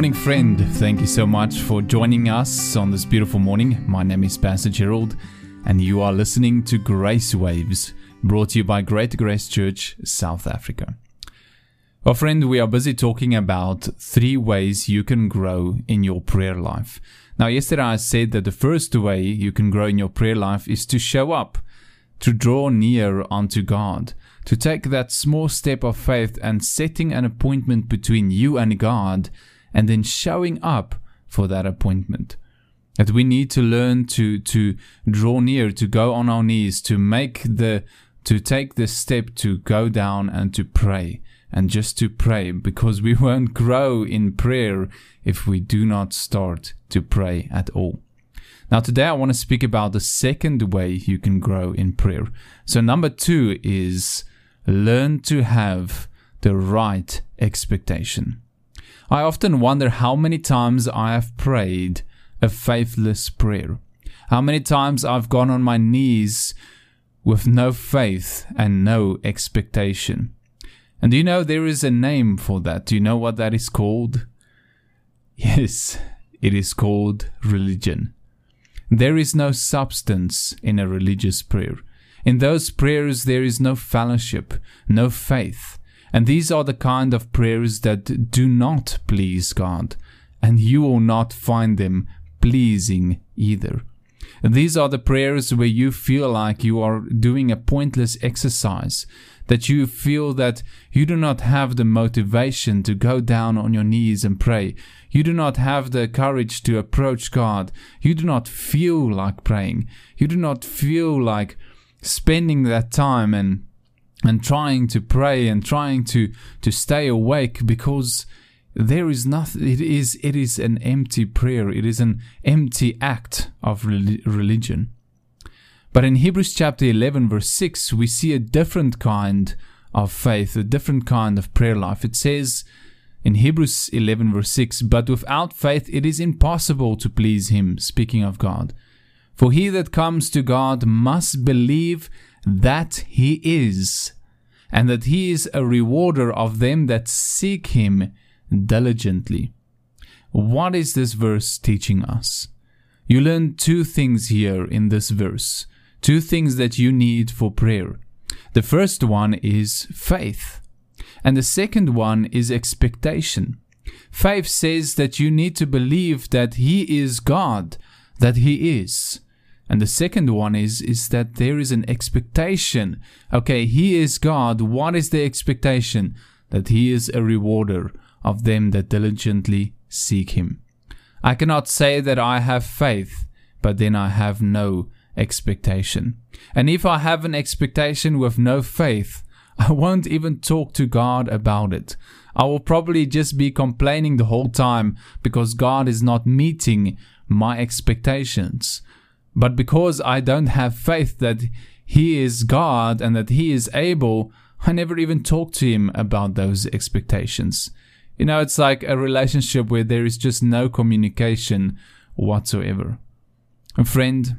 Morning, friend. Thank you so much for joining us on this beautiful morning. My name is Pastor Gerald, and you are listening to Grace Waves, brought to you by Great Grace Church, South Africa. Well, friend, we are busy talking about three ways you can grow in your prayer life. Now, yesterday I said that the first way you can grow in your prayer life is to show up, to draw near unto God to take that small step of faith and setting an appointment between you and God, and then showing up for that appointment. That we need to learn to, to draw near, to go on our knees, to make the, to take the step to go down and to pray and just to pray because we won't grow in prayer if we do not start to pray at all. Now, today I want to speak about the second way you can grow in prayer. So, number two is learn to have the right expectation. I often wonder how many times I have prayed a faithless prayer. How many times I've gone on my knees with no faith and no expectation. And do you know there is a name for that? Do you know what that is called? Yes, it is called religion. There is no substance in a religious prayer. In those prayers, there is no fellowship, no faith. And these are the kind of prayers that do not please God, and you will not find them pleasing either. These are the prayers where you feel like you are doing a pointless exercise, that you feel that you do not have the motivation to go down on your knees and pray. You do not have the courage to approach God. You do not feel like praying. You do not feel like spending that time and and trying to pray and trying to to stay awake because there is nothing it is it is an empty prayer. It is an empty act of religion. But in hebrews chapter 11 verse 6 we see a different kind of faith a different kind of prayer life. It says in hebrews 11 verse 6 but without faith it is impossible to please him speaking of god. For he that comes to God must believe that he is, and that he is a rewarder of them that seek him diligently. What is this verse teaching us? You learn two things here in this verse, two things that you need for prayer. The first one is faith, and the second one is expectation. Faith says that you need to believe that He is God, that He is. And the second one is is that there is an expectation. Okay, he is God. What is the expectation? That he is a rewarder of them that diligently seek him. I cannot say that I have faith, but then I have no expectation. And if I have an expectation with no faith, I won't even talk to God about it. I will probably just be complaining the whole time because God is not meeting my expectations. But because I don't have faith that He is God and that He is able, I never even talk to Him about those expectations. You know, it's like a relationship where there is just no communication whatsoever. Friend,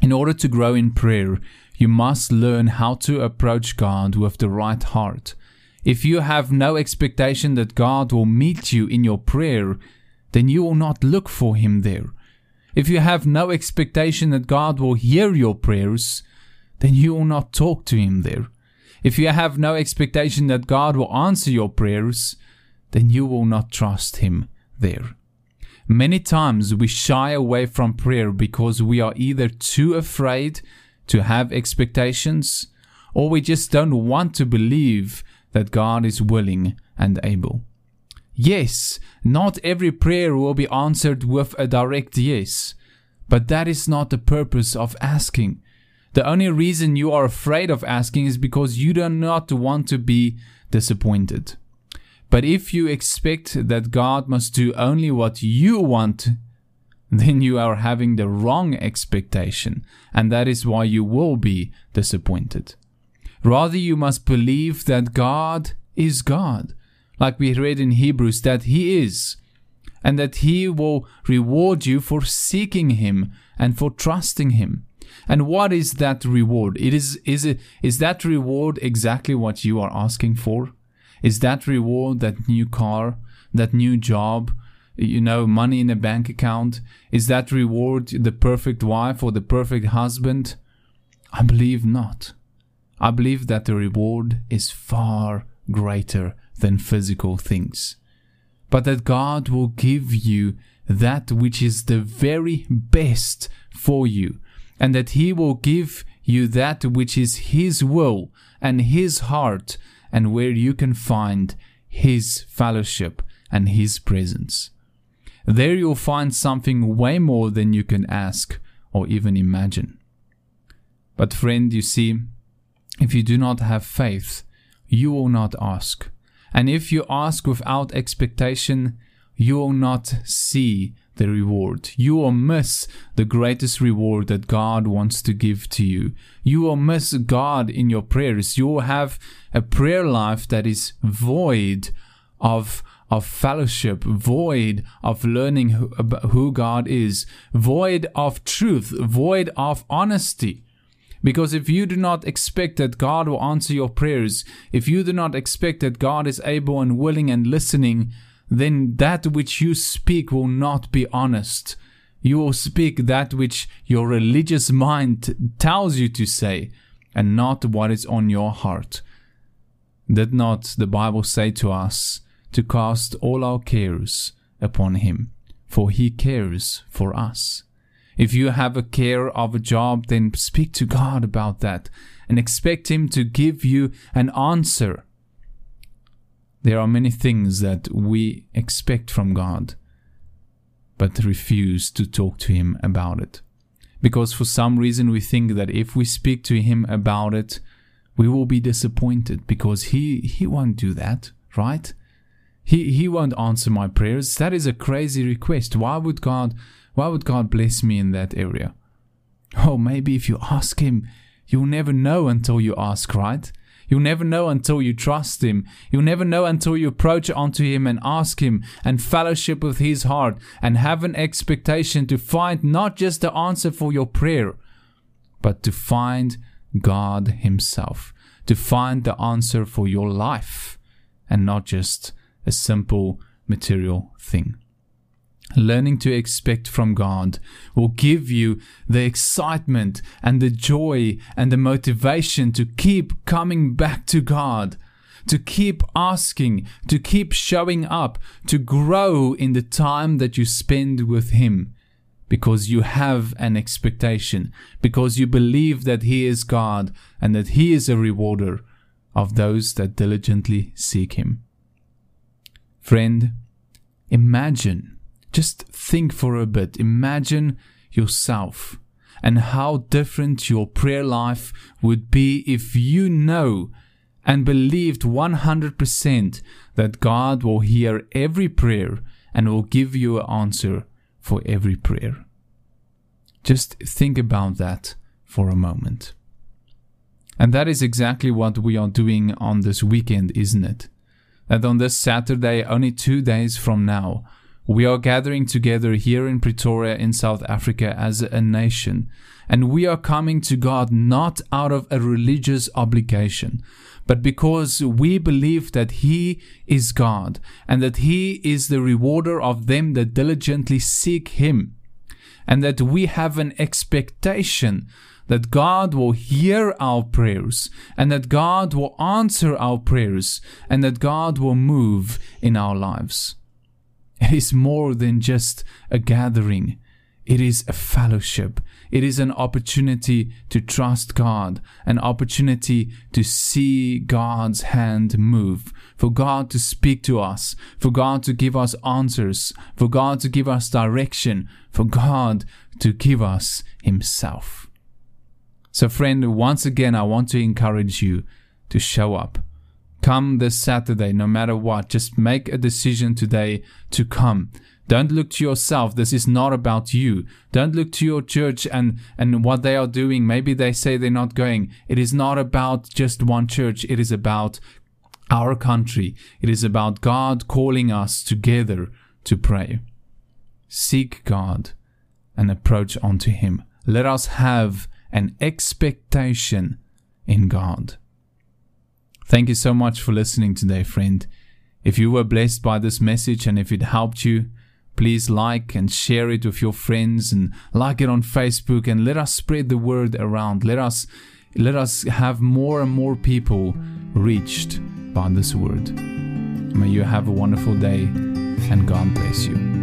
in order to grow in prayer, you must learn how to approach God with the right heart. If you have no expectation that God will meet you in your prayer, then you will not look for Him there. If you have no expectation that God will hear your prayers, then you will not talk to Him there. If you have no expectation that God will answer your prayers, then you will not trust Him there. Many times we shy away from prayer because we are either too afraid to have expectations or we just don't want to believe that God is willing and able. Yes, not every prayer will be answered with a direct yes, but that is not the purpose of asking. The only reason you are afraid of asking is because you do not want to be disappointed. But if you expect that God must do only what you want, then you are having the wrong expectation, and that is why you will be disappointed. Rather, you must believe that God is God like we read in Hebrews, that He is, and that He will reward you for seeking Him and for trusting Him. And what is that reward? It is is it is that reward exactly what you are asking for? Is that reward that new car, that new job, you know, money in a bank account? Is that reward the perfect wife or the perfect husband? I believe not. I believe that the reward is far greater than physical things, but that God will give you that which is the very best for you, and that He will give you that which is His will and His heart, and where you can find His fellowship and His presence. There you'll find something way more than you can ask or even imagine. But, friend, you see, if you do not have faith, you will not ask. And if you ask without expectation, you will not see the reward. You will miss the greatest reward that God wants to give to you. You will miss God in your prayers. You will have a prayer life that is void of of fellowship, void of learning who, who God is, void of truth, void of honesty. Because if you do not expect that God will answer your prayers, if you do not expect that God is able and willing and listening, then that which you speak will not be honest. You will speak that which your religious mind tells you to say, and not what is on your heart. Did not the Bible say to us to cast all our cares upon Him, for He cares for us? If you have a care of a job, then speak to God about that and expect Him to give you an answer there are many things that we expect from God, but refuse to talk to Him about it. Because for some reason we think that if we speak to Him about it, we will be disappointed because He, he won't do that, right? He, he won't answer my prayers. That is a crazy request. Why would God, why would God bless me in that area? Oh, maybe if you ask Him, you'll never know until you ask, right? You'll never know until you trust Him. You'll never know until you approach onto Him and ask Him and fellowship with His heart and have an expectation to find not just the answer for your prayer, but to find God Himself, to find the answer for your life and not just a simple material thing. Learning to expect from God will give you the excitement and the joy and the motivation to keep coming back to God, to keep asking, to keep showing up, to grow in the time that you spend with Him. Because you have an expectation, because you believe that He is God and that He is a rewarder of those that diligently seek Him. Friend, imagine just think for a bit. Imagine yourself and how different your prayer life would be if you know and believed 100% that God will hear every prayer and will give you an answer for every prayer. Just think about that for a moment. And that is exactly what we are doing on this weekend, isn't it? That on this Saturday, only two days from now, we are gathering together here in Pretoria in South Africa as a nation, and we are coming to God not out of a religious obligation, but because we believe that He is God and that He is the rewarder of them that diligently seek Him, and that we have an expectation that God will hear our prayers and that God will answer our prayers and that God will move in our lives. It is more than just a gathering. It is a fellowship. It is an opportunity to trust God, an opportunity to see God's hand move, for God to speak to us, for God to give us answers, for God to give us direction, for God to give us Himself. So, friend, once again, I want to encourage you to show up Come this Saturday, no matter what. Just make a decision today to come. Don't look to yourself. This is not about you. Don't look to your church and, and what they are doing. Maybe they say they're not going. It is not about just one church. It is about our country. It is about God calling us together to pray. Seek God and approach unto Him. Let us have an expectation in God. Thank you so much for listening today, friend. If you were blessed by this message and if it helped you, please like and share it with your friends and like it on Facebook and let us spread the word around. Let us let us have more and more people reached by this word. May you have a wonderful day and God bless you.